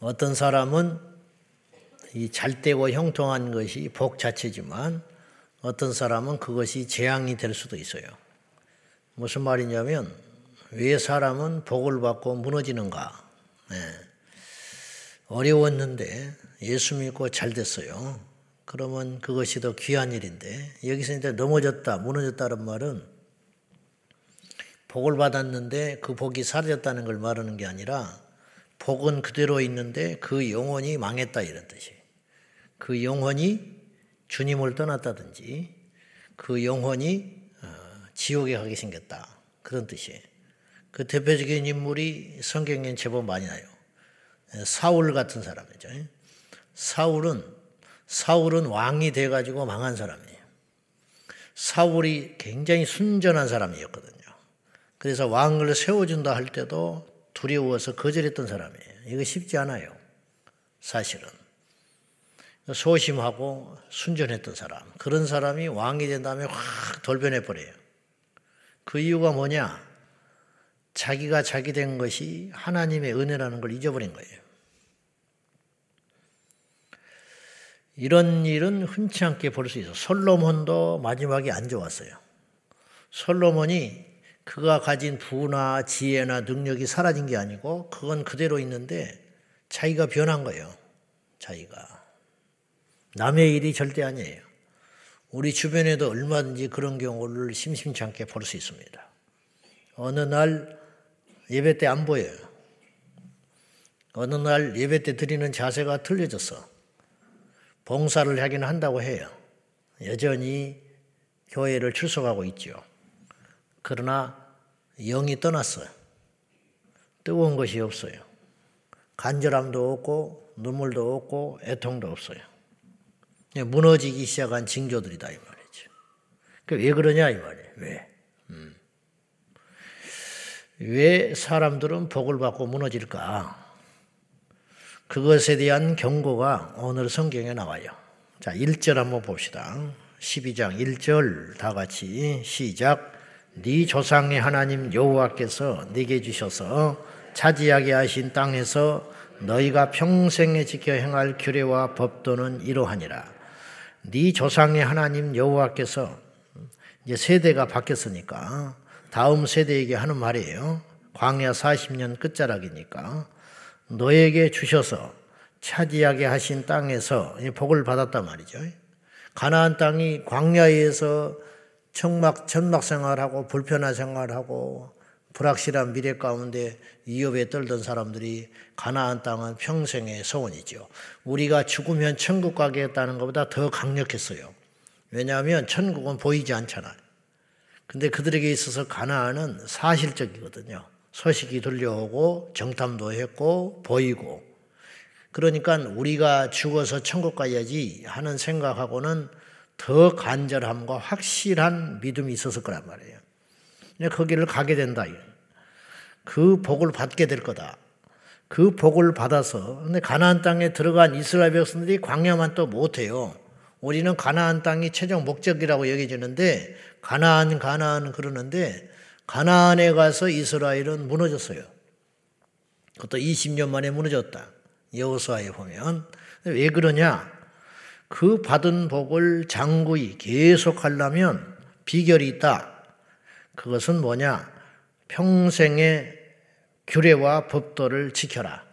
어떤 사람은 이 잘되고 형통한 것이 복 자체지만 어떤 사람은 그것이 재앙이 될 수도 있어요. 무슨 말이냐면 왜 사람은 복을 받고 무너지는가? 네. 어려웠는데 예수 믿고 잘 됐어요. 그러면 그것이 더 귀한 일인데 여기서 이제 넘어졌다, 무너졌다는 말은 복을 받았는데 그 복이 사라졌다는 걸 말하는 게 아니라 복은 그대로 있는데 그 영혼이 망했다 이런 뜻이. 그 영혼이 주님을 떠났다든지 그 영혼이 어, 지옥에 가게 생겼다 그런 뜻이에요. 그 대표적인 인물이 성경에 제법 많이 나요. 사울 같은 사람이죠. 사울은 사울은 왕이 돼 가지고 망한 사람이에요. 사울이 굉장히 순전한 사람이었거든요. 그래서 왕을 세워준다 할 때도 두려워서 거절했던 사람이에요. 이거 쉽지 않아요. 사실은. 소심하고 순전했던 사람. 그런 사람이 왕이 된 다음에 확 돌변해 버려요. 그 이유가 뭐냐? 자기가 자기 된 것이 하나님의 은혜라는 걸 잊어버린 거예요. 이런 일은 흔치 않게 볼 수 있어. 솔로몬도 마지막에 안 좋았어요. 솔로몬이 그가 가진 부나 지혜나 능력이 사라진 게 아니고 그건 그대로 있는데 자기가 변한 거예요. 자기가. 남의 일이 절대 아니에요. 우리 주변에도 얼마든지 그런 경우를 심심치 않게 볼 수 있습니다. 어느 날 예배 때 안 보여요. 어느 날 예배 때 드리는 자세가 틀려졌어. 봉사를 하긴 한다고 해요. 여전히 교회를 출석하고 있죠. 그러나 영이 떠났어요. 뜨거운 것이 없어요. 간절함도 없고 눈물도 없고 애통도 없어요. 무너지기 시작한 징조들이다 이 말이죠. 왜 그러냐 이 말이에요. 왜? 음. 왜 사람들은 복을 받고 무너질까? 그것에 대한 경고가 오늘 성경에 나와요. 자, 1절 한번 봅시다. 12장 1절 다 같이 시작. 네 조상의 하나님 여호와께서 네게 주셔서 차지하게 하신 땅에서 너희가 평생에 지켜 행할 규례와 법도는 이러하니라. 네 조상의 하나님 여호와께서 이제 세대가 바뀌었으니까 다음 세대에게 하는 말이에요. 광야 40년 끝자락이니까 너에게 주셔서 차지하게 하신 땅에서 복을 받았단 말이죠. 가나안 땅이 광야에서 청막 천막 생활하고 불편한 생활하고 불확실한 미래 가운데 위협에 떨던 사람들이 가나안 땅은 평생의 소원이죠. 우리가 죽으면 천국 가겠다는 것보다 더 강력했어요. 왜냐하면 천국은 보이지 않잖아요. 근데 그들에게 있어서 가나안은 사실적이거든요. 소식이 들려오고 정탐도 했고 보이고 그러니까 우리가 죽어서 천국 가야지 하는 생각하고는 더 간절함과 확실한 믿음이 있었을 거란 말이에요. 거기를 가게 된다. 그 복을 받게 될 거다. 그 복을 받아서 근데 가나안 땅에 들어간 이스라엘 백성들이 광야만 또 못해요. 우리는 가나안 땅이 최종 목적이라고 여겨지는데 가나안 가나안 그러는데 가나안에 가서 이스라엘은 무너졌어요. 그것도 20년 만에 무너졌다. 여호수아에 보면 왜 그러냐? 그 받은 복을 장구히 계속하려면 비결이 있다. 그것은 뭐냐? 평생의 규례와 법도를 지켜라.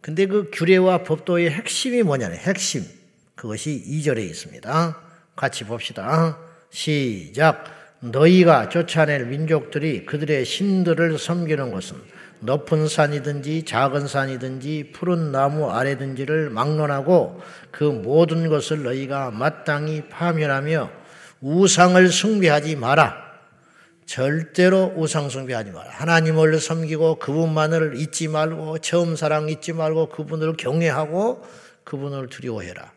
근데 그 규례와 법도의 핵심이 뭐냐면 핵심. 그것이 2절에 있습니다. 같이 봅시다. 시작. 너희가 쫓아낼 민족들이 그들의 신들을 섬기는 것은 높은 산이든지 작은 산이든지 푸른 나무 아래든지를 막론하고 그 모든 것을 너희가 마땅히 파멸하며 우상을 숭배하지 마라. 절대로 우상 숭배하지 마라. 하나님을 섬기고 그분만을 잊지 말고 처음 사랑 잊지 말고 그분을 경외하고 그분을 두려워해라.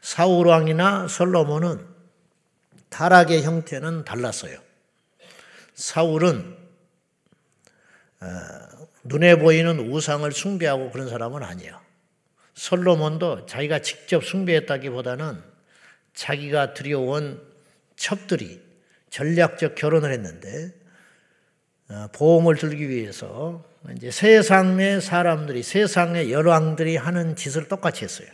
사울 왕이나 솔로몬은 타락의 형태는 달랐어요. 사울은 어, 눈에 보이는 우상을 숭배하고 그런 사람은 아니에요. 솔로몬도 자기가 직접 숭배했다기보다는 자기가 들여온 첩들이 전략적 결혼을 했는데 어, 보험을 들기 위해서 이제 세상의 사람들이 세상의 열왕들이 하는 짓을 똑같이 했어요.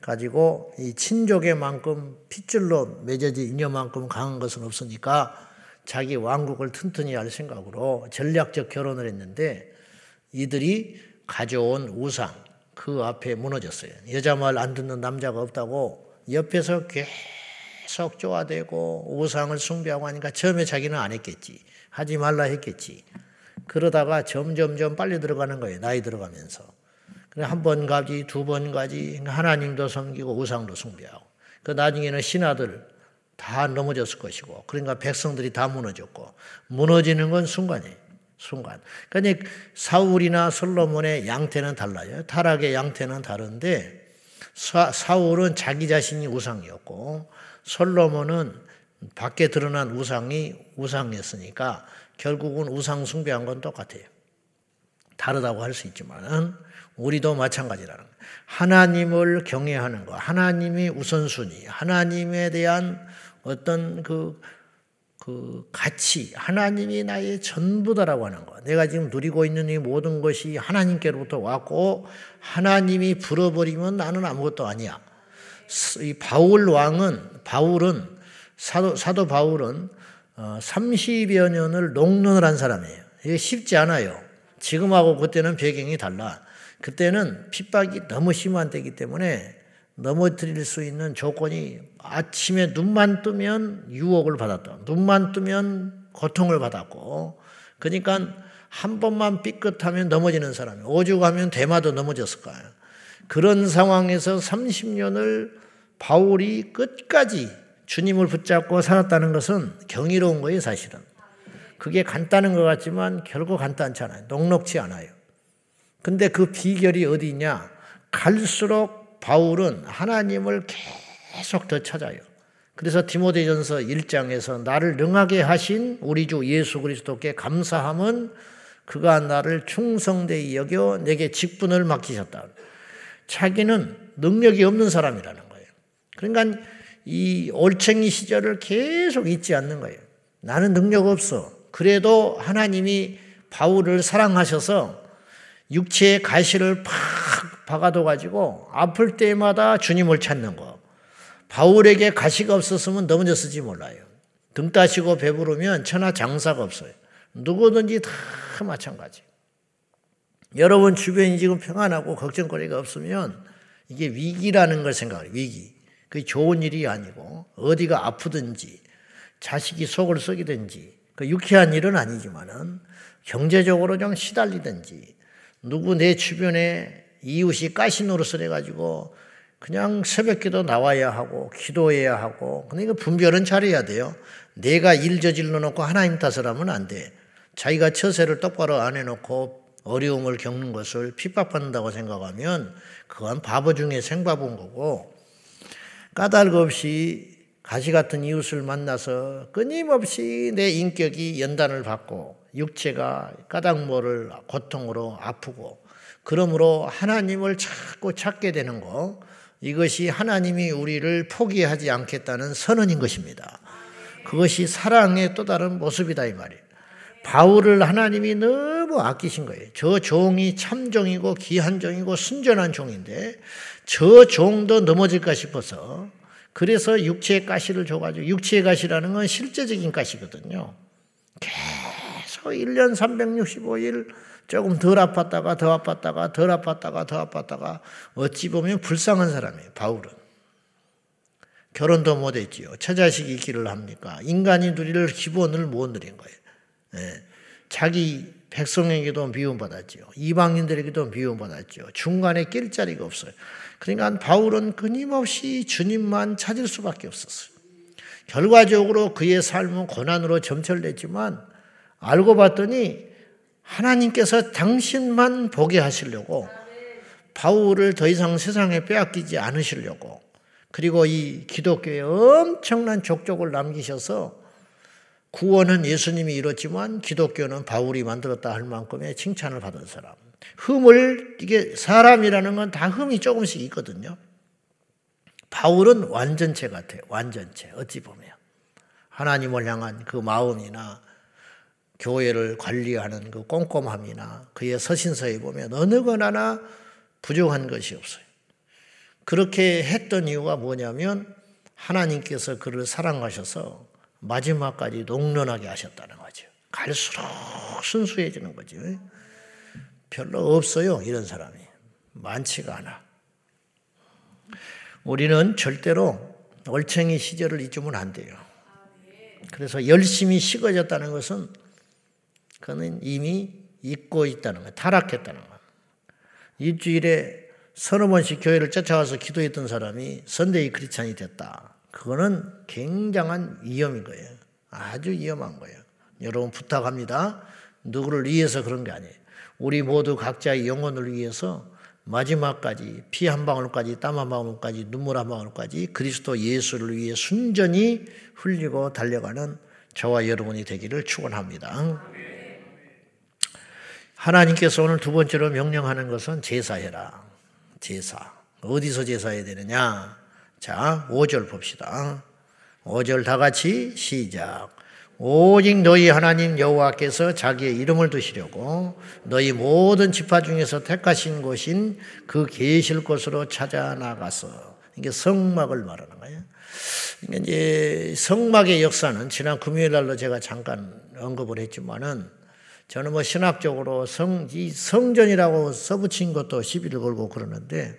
가지고 이 친족의 만큼 핏줄로 맺어진 인연만큼 강한 것은 없으니까 자기 왕국을 튼튼히 할 생각으로 전략적 결혼을 했는데 이들이 가져온 우상 그 앞에 무너졌어요. 여자 말 안 듣는 남자가 없다고 옆에서 계속 쪼아대고 우상을 숭배하고 하니까 처음에 자기는 안 했겠지. 하지 말라 했겠지. 그러다가 점점점 빨리 들어가는 거예요. 나이 들어가면서. 한번 가지, 두 번 가지, 하나님도 섬기고 우상도 숭배하고. 그 나중에는 신하들 다 넘어졌을 것이고, 그러니까 백성들이 다 무너졌고, 무너지는 건 순간이에요. 순간. 그러니까 사울이나 솔로몬의 양태는 달라요. 타락의 양태는 다른데, 사, 사울은 자기 자신이 우상이었고, 솔로몬은 밖에 드러난 우상이 우상이었으니까 결국은 우상 숭배한 건 똑같아요. 다르다고 할 수 있지만 우리도 마찬가지라는 거예요. 하나님을 경외하는 것, 하나님이 우선순위, 하나님에 대한 어떤 그, 그 가치, 하나님이 나의 전부다라고 하는 것. 내가 지금 누리고 있는 이 모든 것이 하나님께로부터 왔고, 하나님이 불어버리면 나는 아무것도 아니야. 이 바울 왕은, 바울은, 사도, 사도 바울은 30여 어, 년을 농론을 한 사람이에요. 이게 쉽지 않아요. 지금하고 그때는 배경이 달라. 그때는 핍박이 너무 심한 때이기 때문에 넘어뜨릴 수 있는 조건이 아침에 눈만 뜨면 유혹을 받았다. 눈만 뜨면 고통을 받았고, 그러니까 한 번만 삐끗하면 넘어지는 사람이 오죽하면 대마도 넘어졌을 거예요. 그런 상황에서 30년을 바울이 끝까지 주님을 붙잡고 살았다는 것은 경이로운 거예요, 사실은. 그게 간단한 것 같지만 결국 간단찮아요. 녹록치 않아요. 근데 그 비결이 어디 있냐? 갈수록 바울은 하나님을 계속 더 찾아요. 그래서 디모데전서 1장에서 나를 능하게 하신 우리 주 예수 그리스도께 감사함은 그가 나를 충성되이 여겨 내게 직분을 맡기셨다. 자기는 능력이 없는 사람이라는 거예요. 그러니까 이 올챙이 시절을 계속 잊지 않는 거예요. 나는 능력 없어. 그래도 하나님이 바울을 사랑하셔서 육체의 가시를 팍 박아둬 가지고 아플 때마다 주님을 찾는 거. 바울에게 가시가 없었으면 넘어졌을지 몰라요. 등 따시고 배부르면 천하 장사가 없어요. 누구든지 다 마찬가지. 여러분 주변이 지금 평안하고 걱정거리가 없으면 이게 위기라는 걸 생각해요. 위기. 그게 좋은 일이 아니고 어디가 아프든지 자식이 속을 썩이든지 그 유쾌한 일은 아니지만은 경제적으로 좀 시달리든지 누구 내 주변에 이웃이 노릇을 해가지고 그냥 새벽기도 나와야 하고 기도해야 하고 그러니까 분별은 잘해야 돼요. 내가 일 저질러 놓고 하나님 탓을 하면 안 돼. 자기가 처세를 똑바로 안 해놓고 어려움을 겪는 것을 핍박받는다고 생각하면 그건 바보 중에 생바본 거고 까닭 없이 가시 같은 이웃을 만나서 끊임없이 내 인격이 연단을 받고 육체가 까닭모를 고통으로 아프고 그러므로 하나님을 자꾸 찾게 되는 거 이것이 하나님이 우리를 포기하지 않겠다는 선언인 것입니다. 그것이 사랑의 또 다른 모습이다 이 말이에요. 바울을 하나님이 너무 아끼신 거예요. 저 종이 참종이고 귀한 종이고 순전한 종인데 저 종도 넘어질까 싶어서 그래서 육체의 가시를 줘가지고 육체의 가시라는 건 실제적인 가시거든요. 계속 1년 365일 조금 덜 아팠다가 더 아팠다가 덜 아팠다가 더 아팠다가 어찌 보면 불쌍한 사람이에요. 바울은. 결혼도 못했지요. 처자식이 있기를 합니까? 인간이 누릴 기본을 못 누린 거예요. 네. 자기 백성에게도 미움받았지요. 이방인들에게도 미움받았지요. 중간에 낄 자리가 없어요. 그러니까 바울은 끊임없이 주님만 찾을 수밖에 없었어요. 결과적으로 그의 삶은 고난으로 점철됐지만 알고 봤더니 하나님께서 당신만 보게 하시려고 바울을 더 이상 세상에 빼앗기지 않으시려고 그리고 이 기독교에 엄청난 족족을 남기셔서 구원은 예수님이 이뤘지만 기독교는 바울이 만들었다 할 만큼의 칭찬을 받은 사람. 흠을 이게 사람이라는 건 다 흠이 조금씩 있거든요. 바울은 완전체 같아요. 완전체. 어찌 보면 하나님을 향한 그 마음이나 교회를 관리하는 그 꼼꼼함이나 그의 서신서에 보면 어느 것 하나 부족한 것이 없어요. 그렇게 했던 이유가 뭐냐면 하나님께서 그를 사랑하셔서 마지막까지 농런하게 하셨다는 거죠. 갈수록 순수해지는 거죠. 별로 없어요, 이런 사람이. 많지가 않아. 우리는 절대로 얼챙이 시절을 잊으면 안 돼요. 그래서 열심히 식어졌다는 것은 그는 이미 잊고 있다는 거예요. 타락했다는 거예요. 일주일에 서너 번씩 교회를 쫓아와서 기도했던 사람이 선대위 크리스찬이 됐다. 그거는 굉장한 위험인 거예요. 아주 위험한 거예요. 여러분 부탁합니다. 누구를 위해서 그런 게 아니에요. 우리 모두 각자의 영혼을 위해서 마지막까지 피 한 방울까지 땀 한 방울까지 눈물 한 방울까지 그리스도 예수를 위해 순전히 흘리고 달려가는 저와 여러분이 되기를 축원합니다. 하나님께서 오늘 두 번째로 명령하는 것은 제사해라. 제사. 어디서 제사해야 되느냐? 자, 5절 봅시다. 5절 다 같이 시작. 오직 너희 하나님 여호와께서 자기의 이름을 두시려고 너희 모든 지파 중에서 택하신 곳인 그 계실 곳으로 찾아 나가서 이게 성막을 말하는 거예요. 그러니까 이제 성막의 역사는 지난 금요일 날로 제가 잠깐 언급을 했지만은 저는 뭐 신학적으로 성, 이 성전이라고 써붙인 것도 시비를 걸고 그러는데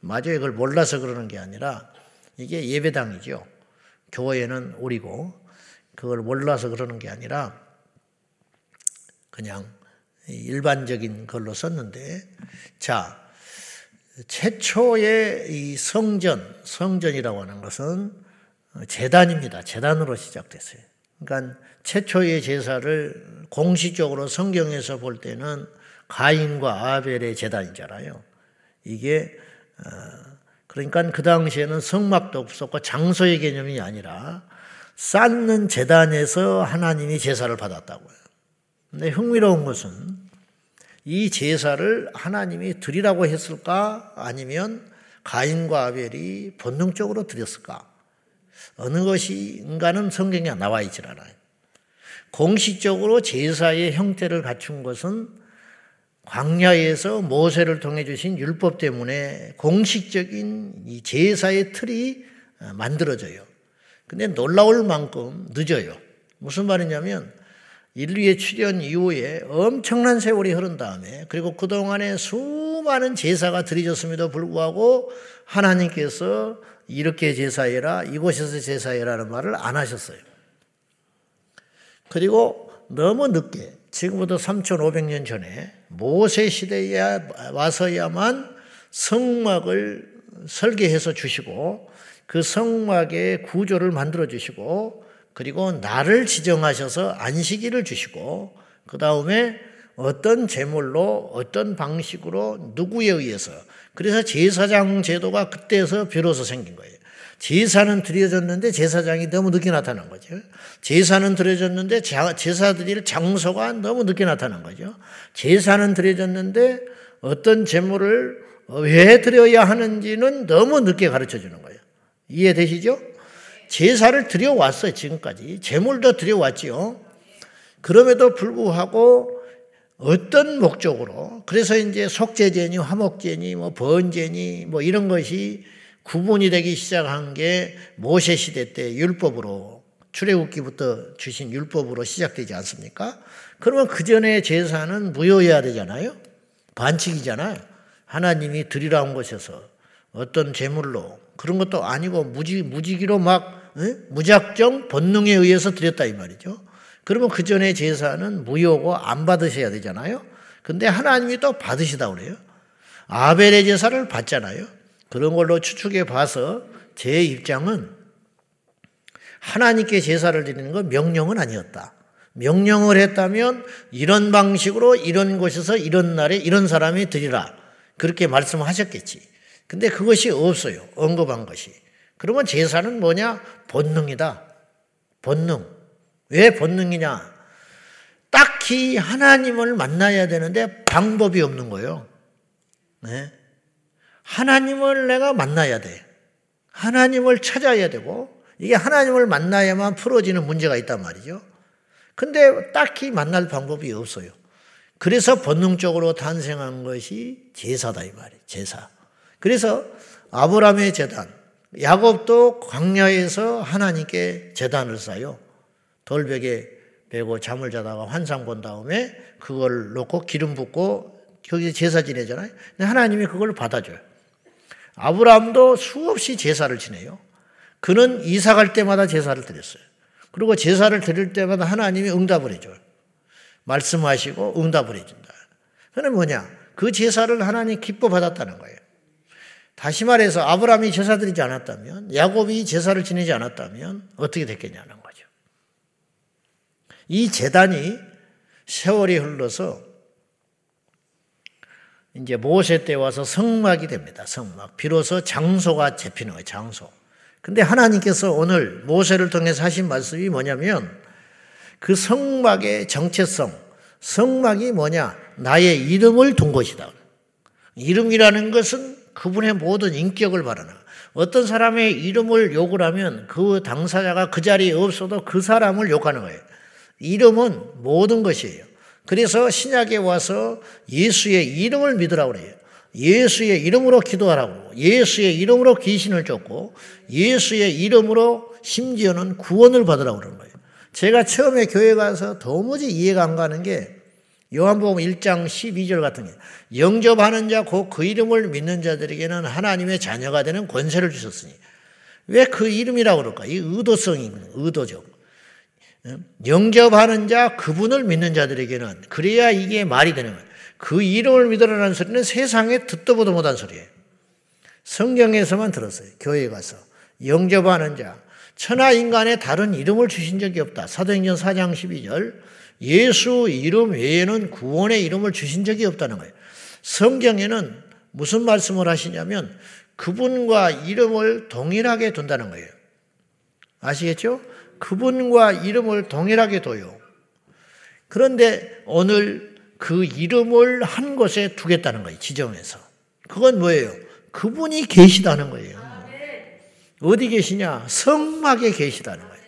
맞아요. 그걸 몰라서 그러는 게 아니라 이게 예배당이죠. 교회는 우리고 그걸 몰라서 그러는 게 아니라 그냥 일반적인 걸로 썼는데 자 최초의 이 성전 성전이라고 하는 것은 재단입니다. 재단으로 시작됐어요. 그러니까 최초의 제사를 공식적으로 성경에서 볼 때는 가인과 아벨의 재단이잖아요. 이게 어, 그러니까 그 당시에는 성막도 없었고 장소의 개념이 아니라 쌓는 재단에서 하나님이 제사를 받았다고요. 근데 흥미로운 것은 이 제사를 하나님이 드리라고 했을까? 아니면 가인과 아벨이 본능적으로 드렸을까? 어느 것인가는 성경에 나와 있질 않아요. 공식적으로 제사의 형태를 갖춘 것은 광야에서 모세를 통해 주신 율법 때문에 공식적인 이 제사의 틀이 만들어져요. 근데 놀라울 만큼 늦어요. 무슨 말이냐면 인류의 출현 이후에 엄청난 세월이 흐른 다음에 그리고 그동안에 수많은 제사가 드려졌음에도 불구하고 하나님께서 이렇게 제사해라 이곳에서 제사해라는 말을 안 하셨어요. 그리고 너무 늦게 지금부터 3,500년 전에 모세 시대에 와서야만 성막을 설계해서 주시고 그 성막의 구조를 만들어 주시고 그리고 날을 지정하셔서 안식일을 주시고 그 다음에 어떤 제물로 어떤 방식으로 누구에 의해서 그래서 제사장 제도가 그때서 비로소 생긴 거예요. 제사는 드려졌는데 제사장이 너무 늦게 나타난 거죠. 제사는 드려졌는데 제사 드릴 장소가 너무 늦게 나타난 거죠. 제사는 드려졌는데 어떤 제물을 왜 드려야 하는지는 너무 늦게 가르쳐 주는 거예요. 이해되시죠? 제사를 드려왔어요, 지금까지. 제물도 드려왔지요. 그럼에도 불구하고 어떤 목적으로, 그래서 이제 속죄제니, 화목제니, 뭐 번제니, 뭐 이런 것이 구분이 되기 시작한 게 모세 시대 때 율법으로, 출애굽기부터 주신 율법으로 시작되지 않습니까? 그러면 그 전에 제사는 무효해야 되잖아요? 반칙이잖아요. 하나님이 드리라 온 것에서 어떤 제물로 그런 것도 아니고 무지, 무지기로 막 에? 무작정 본능에 의해서 드렸다 이 말이죠. 그러면 그 전에 제사는 무효고 안 받으셔야 되잖아요. 근데 하나님이 또 받으시다 그래요. 아벨의 제사를 받잖아요. 그런 걸로 추측해 봐서 제 입장은 하나님께 제사를 드리는 건 명령은 아니었다. 명령을 했다면 이런 방식으로 이런 곳에서 이런 날에 이런 사람이 드리라. 그렇게 말씀하셨겠지. 근데 그것이 없어요. 언급한 것이. 그러면 제사는 뭐냐? 본능이다. 본능. 왜 본능이냐? 딱히 하나님을 만나야 되는데 방법이 없는 거예요. 네? 하나님을 내가 만나야 돼. 하나님을 찾아야 되고, 이게 하나님을 만나야만 풀어지는 문제가 있단 말이죠. 근데 딱히 만날 방법이 없어요. 그래서 본능적으로 탄생한 것이 제사다 이 말이에요. 제사. 그래서 아브라함의 재단, 야곱도 광야에서 하나님께 재단을 쌓요. 돌벽에 베고 잠을 자다가 환상 본 다음에 그걸 놓고 기름 붓고 거기 제사 지내잖아요. 하나님이 그걸 받아줘요. 아브라함도 수없이 제사를 지내요. 그는 이사 갈 때마다 제사를 드렸어요. 그리고 제사를 드릴 때마다 하나님이 응답을 해줘요. 말씀하시고 응답을 해준다. 그는 뭐냐? 그 제사를 하나님 기뻐 받았다는 거예요. 다시 말해서 아브라함이 제사 드리지 않았다면, 야곱이 제사를 지내지 않았다면 어떻게 됐겠냐는 거죠. 이 재단이 세월이 흘러서 이제 모세 때 와서 성막이 됩니다. 성막. 비로소 장소가 잡히는 거예요. 장소. 근데 하나님께서 오늘 모세를 통해서 하신 말씀이 뭐냐면 그 성막의 정체성, 성막이 뭐냐? 나의 이름을 둔 것이다. 이름이라는 것은 그분의 모든 인격을 말하는 어떤 사람의 이름을 욕을 하면 그 당사자가 그 자리에 없어도 그 사람을 욕하는 거예요. 이름은 모든 것이에요. 그래서 신약에 와서 예수의 이름을 믿으라고 그래요. 예수의 이름으로 기도하라고 예수의 이름으로 귀신을 쫓고 예수의 이름으로 심지어는 구원을 받으라고 그러는 거예요. 제가 처음에 교회 가서 도무지 이해가 안 가는 게 요한복음 1장 12절 같은 게 영접하는 자 곧 그 이름을 믿는 자들에게는 하나님의 자녀가 되는 권세를 주셨으니 왜 그 이름이라고 그럴까? 이 의도성이 의도적. 영접하는 자 그분을 믿는 자들에게는 그래야 이게 말이 되는 거예요. 그 이름을 믿으라는 소리는 세상에 듣도 보도 못한 소리예요. 성경에서만 들었어요. 교회에 가서. 영접하는 자. 천하 인간에 다른 이름을 주신 적이 없다. 사도행전 4장 12절. 예수 이름 외에는 구원의 이름을 주신 적이 없다는 거예요. 성경에는 무슨 말씀을 하시냐면 그분과 이름을 동일하게 둔다는 거예요. 아시겠죠? 그분과 이름을 동일하게 둬요. 그런데 오늘 그 이름을 한 곳에 두겠다는 거예요. 지정해서. 그건 뭐예요? 그분이 계시다는 거예요. 어디 계시냐? 성막에 계시다는 거예요.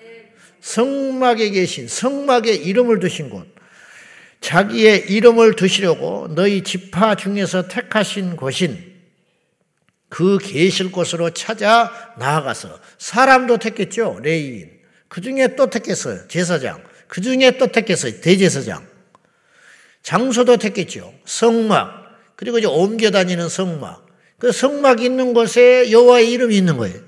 성막에 계신, 성막에 이름을 두신 곳. 자기의 이름을 두시려고 너희 지파 중에서 택하신 곳인 그 계실 곳으로 찾아 나아가서 사람도 택했죠. 레이인. 그 중에 또 택했어요. 제사장. 그 중에 또 택했어요. 대제사장. 장소도 택했죠. 성막. 그리고 이제 옮겨 다니는 성막. 그 성막 있는 곳에 여호와의 이름이 있는 거예요.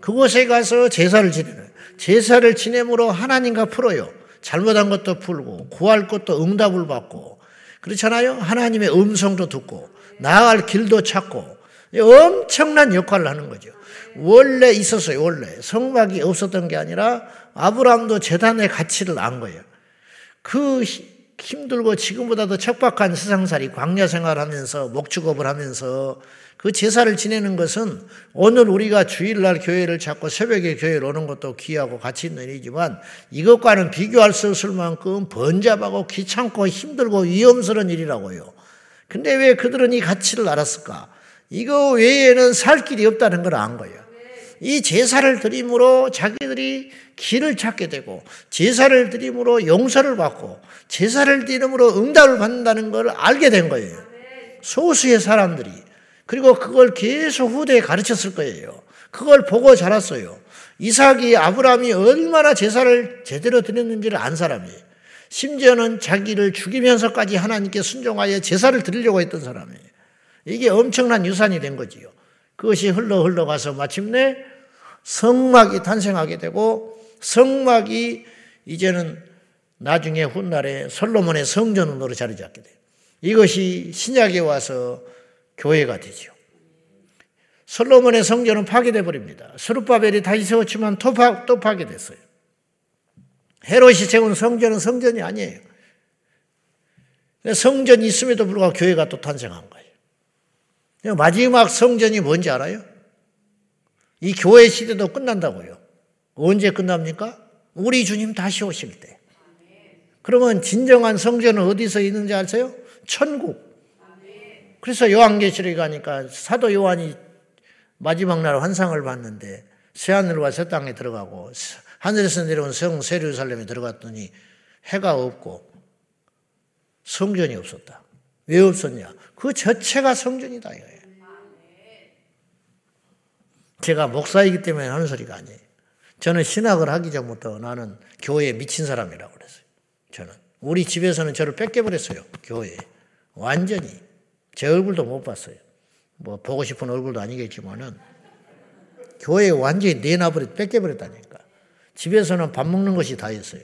그곳에 가서 제사를 지내는 제사를 지내므로 하나님과 풀어요. 잘못한 것도 풀고 구할 것도 응답을 받고 그렇잖아요. 하나님의 음성도 듣고 나아갈 길도 찾고 엄청난 역할을 하는 거죠. 원래 있었어요. 원래 성막이 없었던 게 아니라 아브라함도 재단의 가치를 안 거예요. 그 힘들고 지금보다 도 척박한 세상살이 광야 생활하면서 목축업을 하면서 그 제사를 지내는 것은 오늘 우리가 주일날 교회를 찾고 새벽에 교회를 오는 것도 귀하고 가치 있는 일이지만 이것과는 비교할 수 없을 만큼 번잡하고 귀찮고 힘들고 위험스러운 일이라고요. 근데 왜 그들은 이 가치를 알았을까? 이거 외에는 살 길이 없다는 걸 안 거예요. 이 제사를 드림으로 자기들이 길을 찾게 되고 제사를 드림으로 용서를 받고 제사를 드림으로 응답을 받는다는 걸 알게 된 거예요. 소수의 사람들이 그리고 그걸 계속 후대에 가르쳤을 거예요. 그걸 보고 자랐어요. 이삭이 아브라함이 얼마나 제사를 제대로 드렸는지를 안 사람이에요. 심지어는 자기를 죽이면서까지 하나님께 순종하여 제사를 드리려고 했던 사람이에요. 이게 엄청난 유산이 된 거지요. 그것이 흘러 흘러가서 마침내 성막이 탄생하게 되고 성막이 이제는 나중에 훗날에 솔로몬의 성전으로 자리 잡게 돼요. 이것이 신약에 와서 교회가 되죠. 솔로몬의 성전은 파괴돼 버립니다. 스룹바벨이 다시 세웠지만 또, 파, 또 파괴됐어요. 헤롯이 세운 성전은 성전이 아니에요. 성전이 있음에도 불구하고 교회가 또 탄생한 거예요. 마지막 성전이 뭔지 알아요? 이 교회 시대도 끝난다고요. 언제 끝납니까? 우리 주님 다시 오실 때. 그러면 진정한 성전은 어디서 있는지 아세요? 천국. 그래서 요한계시록에 가니까 사도 요한이 마지막 날 환상을 봤는데 새하늘과 새 땅에 들어가고 하늘에서 내려온 성 세루살렘에 들어갔더니 해가 없고 성전이 없었다. 왜 없었냐? 그 자체가 성전이다 이거예요. 제가 목사이기 때문에 하는 소리가 아니에요. 저는 신학을 하기 전부터 나는 교회에 미친 사람이라고 그랬어요. 저는. 우리 집에서는 저를 뺏겨버렸어요. 교회에. 완전히. 제 얼굴도 못 봤어요. 뭐 보고 싶은 얼굴도 아니겠지만은 교회에 완전히 내놔버렸, 뺏겨버렸다니까. 집에서는 밥 먹는 것이 다였어요.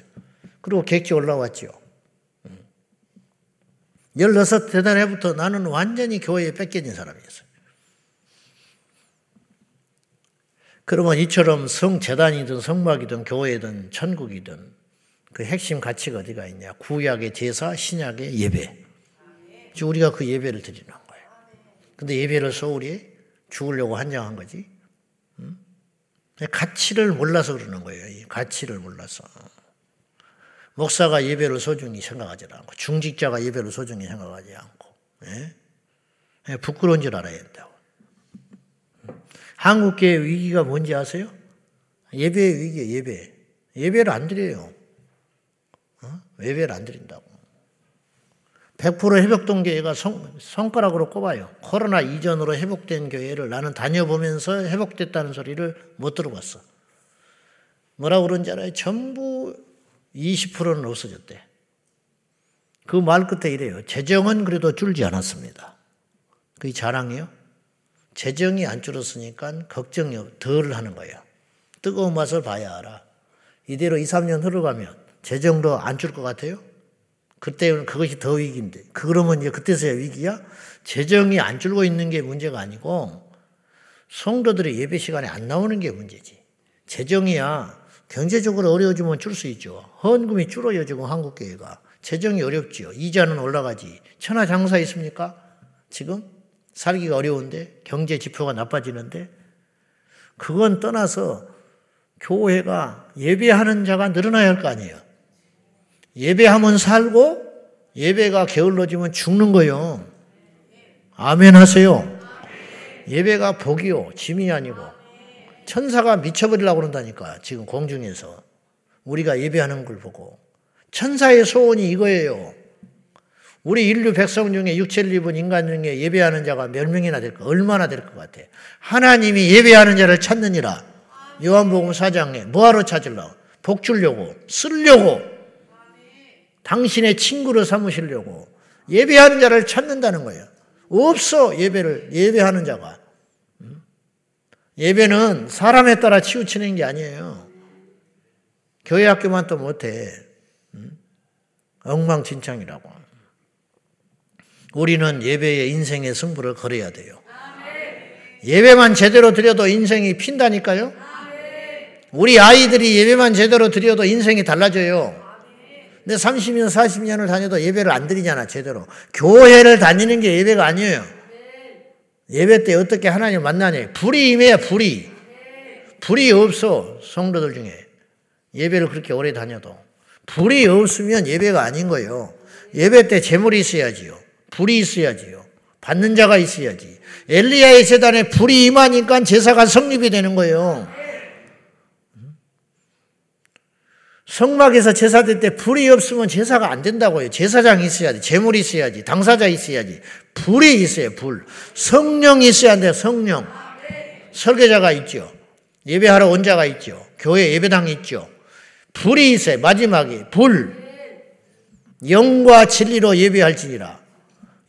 그리고 객지 올라왔죠. 16 대단 해부터 나는 완전히 교회에 뺏겨진 사람이었어요. 그러면 이처럼 성재단이든 성막이든 교회든 천국이든 그 핵심 가치가 어디가 있냐? 구약의 제사, 신약의 예배. 우리가 그 예배를 드리는 거예요. 근데 예배를 소홀히 죽으려고 한장한 거지. 가치를 몰라서 그러는 거예요. 가치를 몰라서. 목사가 예배를 소중히 생각하지 않고, 중직자가 예배를 소중히 생각하지 않고, 예? 부끄러운 줄 알아야 된다고. 한국교회 위기가 뭔지 아세요? 예배의 위기예요, 예배. 예배를 안 드려요. 어? 예배를 안 드린다고. 100% 회복된 교회가 성, 손가락으로 꼽아요. 코로나 이전으로 회복된 교회를 나는 다녀보면서 회복됐다는 소리를 못 들어봤어. 뭐라고 그런지 알아요? 전부 20%는 없어졌대. 그 말 끝에 이래요. 재정은 그래도 줄지 않았습니다. 그게 자랑이요? 재정이 안 줄었으니까 걱정이 덜 하는 거예요. 뜨거운 맛을 봐야 알아. 이대로 2, 3년 흘러가면 재정도 안 줄 것 같아요? 그때는 그것이 더 위기인데. 그러면 이제 그때서야 위기야? 재정이 안 줄고 있는 게 문제가 아니고 성도들이 예배 시간에 안 나오는 게 문제지. 재정이야 경제적으로 어려워지면 줄 수 있죠. 헌금이 줄어요, 지금 한국 교회가. 재정이 어렵지요. 이자는 올라가지. 천하 장사 있습니까? 지금? 살기가 어려운데? 경제 지표가 나빠지는데? 그건 떠나서 교회가 예배하는 자가 늘어나야 할 거 아니에요. 예배하면 살고 예배가 게을러지면 죽는 거요. 아멘 하세요. 예배가 복이요. 짐이 아니고. 천사가 미쳐버리려고 그런다니까. 지금 공중에서. 우리가 예배하는 걸 보고. 천사의 소원이 이거예요. 우리 인류 백성 중에 육체를 입은 인간 중에 예배하는 자가 몇 명이나 될까? 얼마나 될 것 같아? 하나님이 예배하는 자를 찾느니라. 요한복음 4장에 뭐하러 찾으려고? 복 주려고, 쓰려고, 당신의 친구로 삼으시려고 예배하는 자를 찾는다는 거예요. 없어 예배를 예배하는 자가. 예배는 사람에 따라 치우치는 게 아니에요. 교회 학교만 또 못해. 엉망진창이라고. 우리는 예배의 인생의 승부를 걸어야 돼요. 예배만 제대로 드려도 인생이 핀다니까요. 우리 아이들이 예배만 제대로 드려도 인생이 달라져요. 근데 30년, 40년을 다녀도 예배를 안 드리잖아, 제대로. 교회를 다니는 게 예배가 아니에요. 예배 때 어떻게 하나님 만나냐. 불이 임해야 불이. 불이 없어, 성도들 중에. 예배를 그렇게 오래 다녀도. 불이 없으면 예배가 아닌 거예요. 예배 때 재물이 있어야지요. 불이 있어야지요. 받는 자가 있어야지. 엘리야의 재단에 불이 임하니까 제사가 성립이 되는 거예요. 성막에서 제사 될 때 불이 없으면 제사가 안 된다고요. 제사장이 있어야지. 재물이 있어야지. 당사자 있어야지. 불이 있어요. 불. 성령이 있어야 돼요. 성령. 설계자가 있죠. 예배하러 온 자가 있죠. 교회 예배당이 있죠. 불이 있어요. 마지막에 불. 영과 진리로 예배할지니라.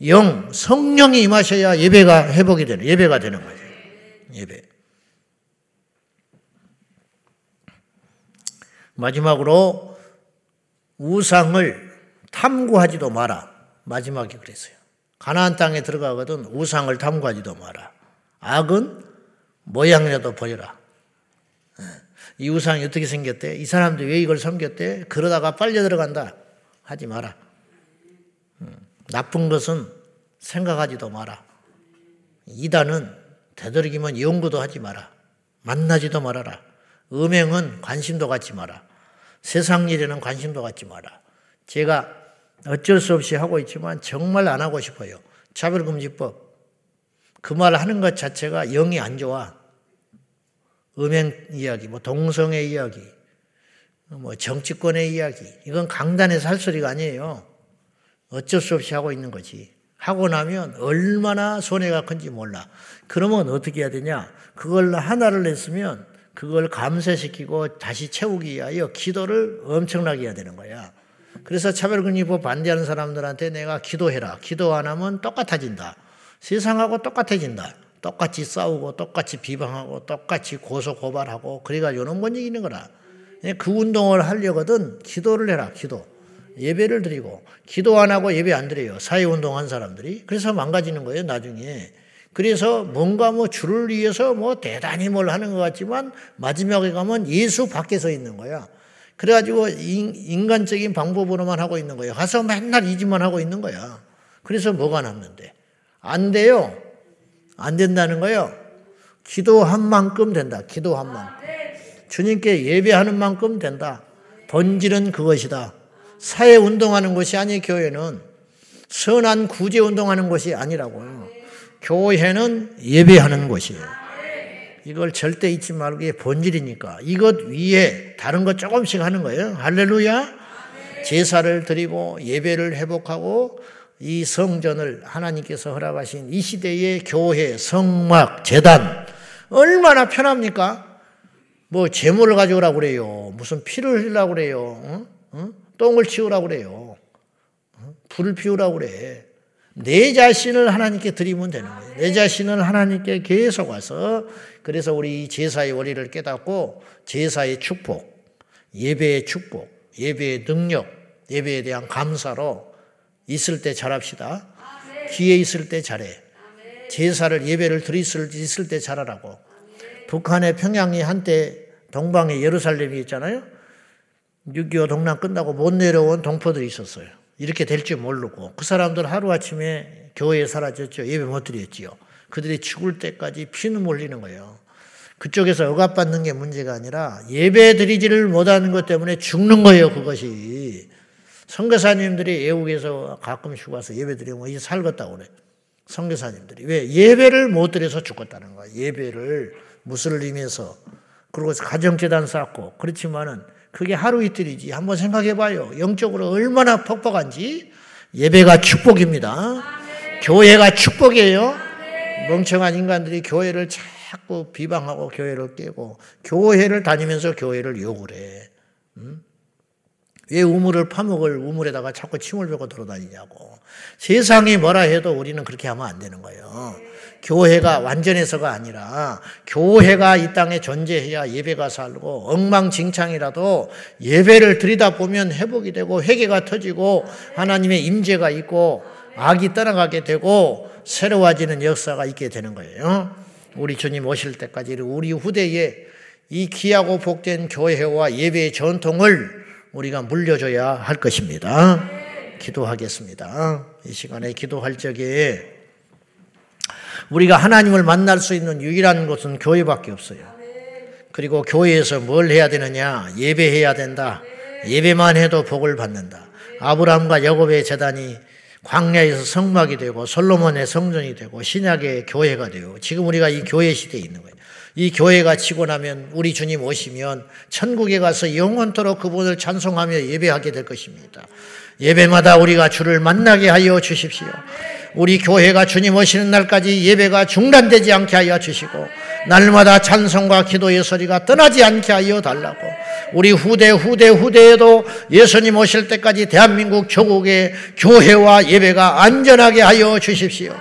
영, 성령이 임하셔야 예배가 회복이 되는, 예배가 되는 거죠. 예배. 마지막으로 우상을 탐구하지도 마라. 마지막에 그랬어요. 가나안 땅에 들어가거든 우상을 탐구하지도 마라. 악은 모양이라도. 예. 이 우상이 어떻게 생겼대? 이 사람들이 왜 이걸 섬겼대? 그러다가 빨려 들어간다. 하지 마라. 음. 나쁜 것은 생각하지도 마라. 이단은 되도록이면 연구도 하지 마라. 만나지도 말아라. 음행은 관심도 갖지 마라. 세상 일에는 관심도 갖지 마라. 제가 어쩔 수 없이 하고 있지만 정말 안 하고 싶어요. 차별금지법. 그 말 하는 것 자체가 영이 안 좋아. 음행 이야기, 뭐 동성애 이야기, 뭐 정치권의 이야기. 이건 강단에서 할 소리가 아니에요. 어쩔 수 없이 하고 있는 거지. 하고 나면 얼마나 손해가 큰지 몰라. 그러면 어떻게 해야 되냐? 그걸 하나를 냈으면 그걸 감쇄시키고 다시 채우기 위하여 기도를 엄청나게 해야 되는 거야. 그래서 차별금리법 반대하는 사람들한테 내가 기도해라. 기도 안 하면 똑같아진다. 세상하고 똑같아진다. 똑같이 싸우고 똑같이 비방하고 똑같이 고소 고발하고 그래가지고 는 못 이기는 거라. 그 운동을 하려거든 기도를 해라. 기도. 예배를 드리고 기도 안 하고 예배 안 드려요. 사회 운동한 사람들이. 그래서 망가지는 거예요. 나중에. 그래서 뭔가 뭐 주를 위해서 뭐 대단히 뭘 하는 것 같지만 마지막에 가면 예수 밖에 서 있는 거야. 그래가지고 인 간적인 방법으로만 하고 있는 거예요. 가서 맨날 이 짓만 하고 있는 거야. 그래서 뭐가 남는데? 안 돼요. 안 된다는 거예요. 기도한 만큼 된다. 기도한 만큼. 주님께 예배하는 만큼 된다. 본질은 그것이다. 사회 운동하는 것이 아니 교회는 선한 구제 운동하는 것이 아니라고요. 교회는 예배하는 것이에요. 이걸 절대 잊지 말고 이게 본질이니까 이것 위에 다른 것 조금씩 하는 거예요. 할렐루야. 제사를 드리고 예배를 회복하고 이 성전을 하나님께서 허락하신 이 시대의 교회, 성막, 재단 얼마나 편합니까? 뭐 재물을 가져오라고 그래요. 무슨 피를 흘리라고 그래요. 응? 응? 똥을 치우라고 그래요. 불을 피우라고 그래. 내 자신을 하나님께 드리면 되는 거예요. 내 자신을 하나님께 계속 와서 그래서 우리 제사의 원리를 깨닫고 제사의 축복, 예배의 축복, 예배의 능력, 예배에 대한 감사로 있을 때 잘합시다. 기회 있을 때 잘해. 제사를 예배를 드릴 있을 때 잘하라고. 북한의 평양이 한때 동방에 예루살렘이 있잖아요. 6.25 동란 끝나고 못 내려온 동포들이 있었어요. 이렇게 될 줄 모르고 그 사람들 하루아침에 교회에 사라졌죠. 예배 못 드렸지요. 그들이 죽을 때까지 피눈물 흘리는 거예요. 그쪽에서 억압받는 게 문제가 아니라 예배 드리지를 못하는 것 때문에 죽는 거예요. 그것이. 선교사님들이 외국에서 가끔씩 와서 예배 드리면 이제 살겠다고 그래. 선교사님들이. 왜? 예배를 못 드려서 죽었다는 거야. 예배를 무슬림에서. 그리고 가정재단 쌓고. 그렇지만은 그게 하루 이틀이지. 한번 생각해 봐요. 영적으로 얼마나 퍽퍽한지. 예배가 축복입니다. 교회가 축복이에요. 멍청한 인간들이 교회를 자꾸 비방하고 교회를 깨고 교회를 다니면서 교회를 욕을 해. 음? 왜 우물을 파먹을 우물에다가 자꾸 침을 뱉고 돌아다니냐고. 세상이 뭐라 해도 우리는 그렇게 하면 안 되는 거예요. 교회가 완전해서가 아니라 교회가 이 땅에 존재해야 예배가 살고 엉망진창이라도 예배를 드리다 보면 회복이 되고 회개가 터지고 하나님의 임재가 있고 악이 떠나가게 되고 새로워지는 역사가 있게 되는 거예요. 우리 주님 오실 때까지 우리 후대에 이 귀하고 복된 교회와 예배의 전통을 우리가 물려줘야 할 것입니다. 기도하겠습니다. 이 시간에 기도할 적에 우리가 하나님을 만날 수 있는 유일한 곳은 교회밖에 없어요. 그리고 교회에서 뭘 해야 되느냐? 예배해야 된다. 예배만 해도 복을 받는다. 아브라함과 여곱의 재단이 광야에서 성막이 되고 솔로몬의 성전이 되고 신약의 교회가 되고 지금 우리가 이 교회 시대에 있는 거예요. 이 교회가 치고 나면 우리 주님 오시면 천국에 가서 영원토록 그분을 찬송하며 예배하게 될 것입니다. 예배마다 우리가 주를 만나게 하여 주십시오. 우리 교회가 주님 오시는 날까지 예배가 중단되지 않게 하여 주시고 날마다 찬송과 기도의 소리가 떠나지 않게 하여 달라고 우리 후대 후대 후대에도 예수님 오실 때까지 대한민국 조국의 교회와 예배가 안전하게 하여 주십시오.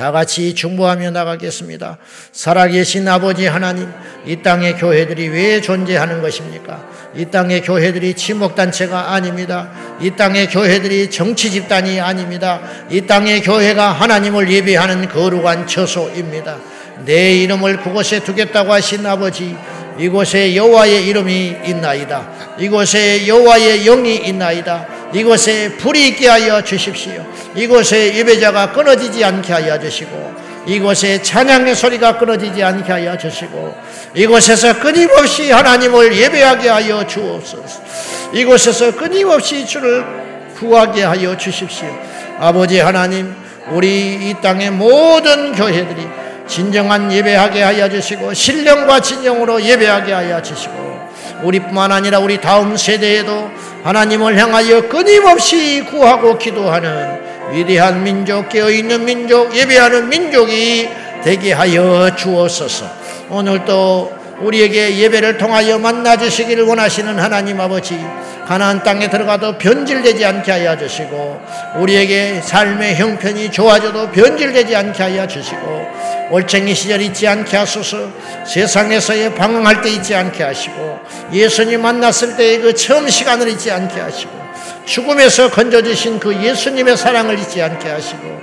다 같이 중보하며 나가겠습니다. 살아계신 아버지 하나님, 이 땅의 교회들이 왜 존재하는 것입니까? 이 땅의 교회들이 침묵단체가 아닙니다. 이 땅의 교회들이 정치 집단이 아닙니다. 이 땅의 교회가 하나님을 예배하는 거룩한 처소입니다. 내 이름을 그곳에 두겠다고 하신 아버지, 이곳에 여호와의 이름이 있나이다. 이곳에 여호와의 영이 있나이다. 이곳에 불이 있게 하여 주십시오. 이곳에 예배자가 끊어지지 않게 하여 주시고 이곳에 찬양의 소리가 끊어지지 않게 하여 주시고 이곳에서 끊임없이 하나님을 예배하게 하여 주옵소서. 이곳에서 끊임없이 주를 구하게 하여 주십시오. 아버지 하나님, 우리 이 땅의 모든 교회들이 진정한 예배하게 하여 주시고 신령과 진정으로 예배하게 하여 주시고 우리뿐만 아니라 우리 다음 세대에도 하나님을 향하여 끊임없이 구하고 기도하는 위대한 민족, 깨어있는 민족, 예배하는 민족이 되게 하여 주옵소서. 오늘도 우리에게 예배를 통하여 만나 주시기를 원하시는 하나님 아버지 가나안 땅에 들어가도 변질되지 않게 하여 주시고 우리에게 삶의 형편이 좋아져도 변질되지 않게 하여 주시고 올챙이 시절 있지 않게 하소서 세상에서의 방황할 때 있지 않게 하시고 예수님 만났을 때의 그 처음 시간을 잊지 않게 하시고 죽음에서 건져주신 그 예수님의 사랑을 잊지 않게 하시고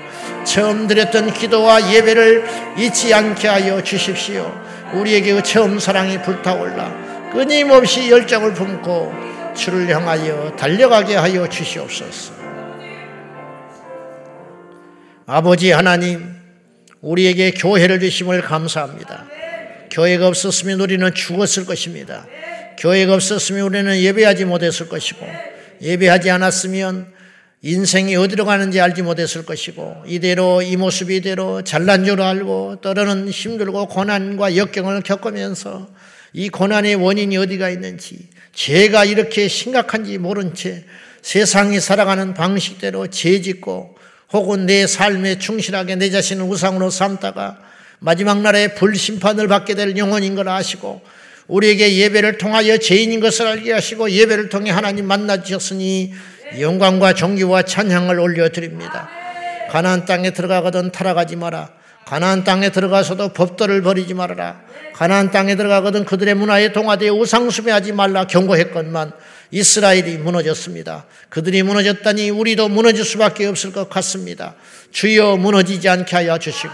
처음 드렸던 기도와 예배를 잊지 않게 하여 주십시오. 우리에게 그 처음 사랑이 불타올라 끊임없이 열정을 품고 주를 향하여 달려가게 하여 주시옵소서. 아버지 하나님, 우리에게 교회를 주심을 감사합니다. 교회가 없었으면 우리는 죽었을 것입니다. 교회가 없었으면 우리는 예배하지 못했을 것이고, 예배하지 않았으면 인생이 어디로 가는지 알지 못했을 것이고 이대로 이 모습 이대로 잘난 줄 알고 때로는 힘들고 고난과 역경을 겪으면서 이 고난의 원인이 어디가 있는지 죄가 이렇게 심각한지 모른 채 세상이 살아가는 방식대로 죄 짓고 혹은 내 삶에 충실하게 내 자신을 우상으로 삼다가 마지막 날에 불심판을 받게 될 영혼인 걸 아시고 우리에게 예배를 통하여 죄인인 것을 알게 하시고 예배를 통해 하나님 만나 주셨으니 영광과 존귀와 찬양을 올려드립니다. 가나안 땅에 들어가거든 타락하지 마라. 가나안 땅에 들어가서도 법도를 버리지 말아라. 가나안 땅에 들어가거든 그들의 문화에 동화되어 우상숭배하지 말라 경고했건만 이스라엘이 무너졌습니다. 그들이 무너졌다니 우리도 무너질 수밖에 없을 것 같습니다. 주여 무너지지 않게 하여 주시고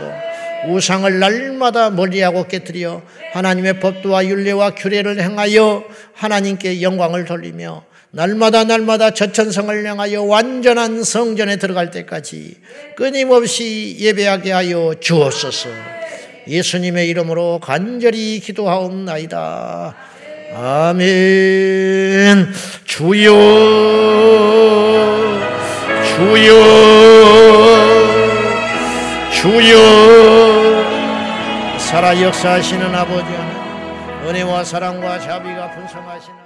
우상을 날마다 멀리하고 깨뜨려 하나님의 법도와 윤례와 규례를 행하여 하나님께 영광을 돌리며 날마다 날마다 저천성을 향하여 완전한 성전에 들어갈 때까지 끊임없이 예배하게 하여 주옵소서. 예수님의 이름으로 간절히 기도하옵나이다. 아멘. 주여, 주여, 주여. 살아 역사하시는 아버지 하나님, 은혜와 사랑과 자비가 분성하시는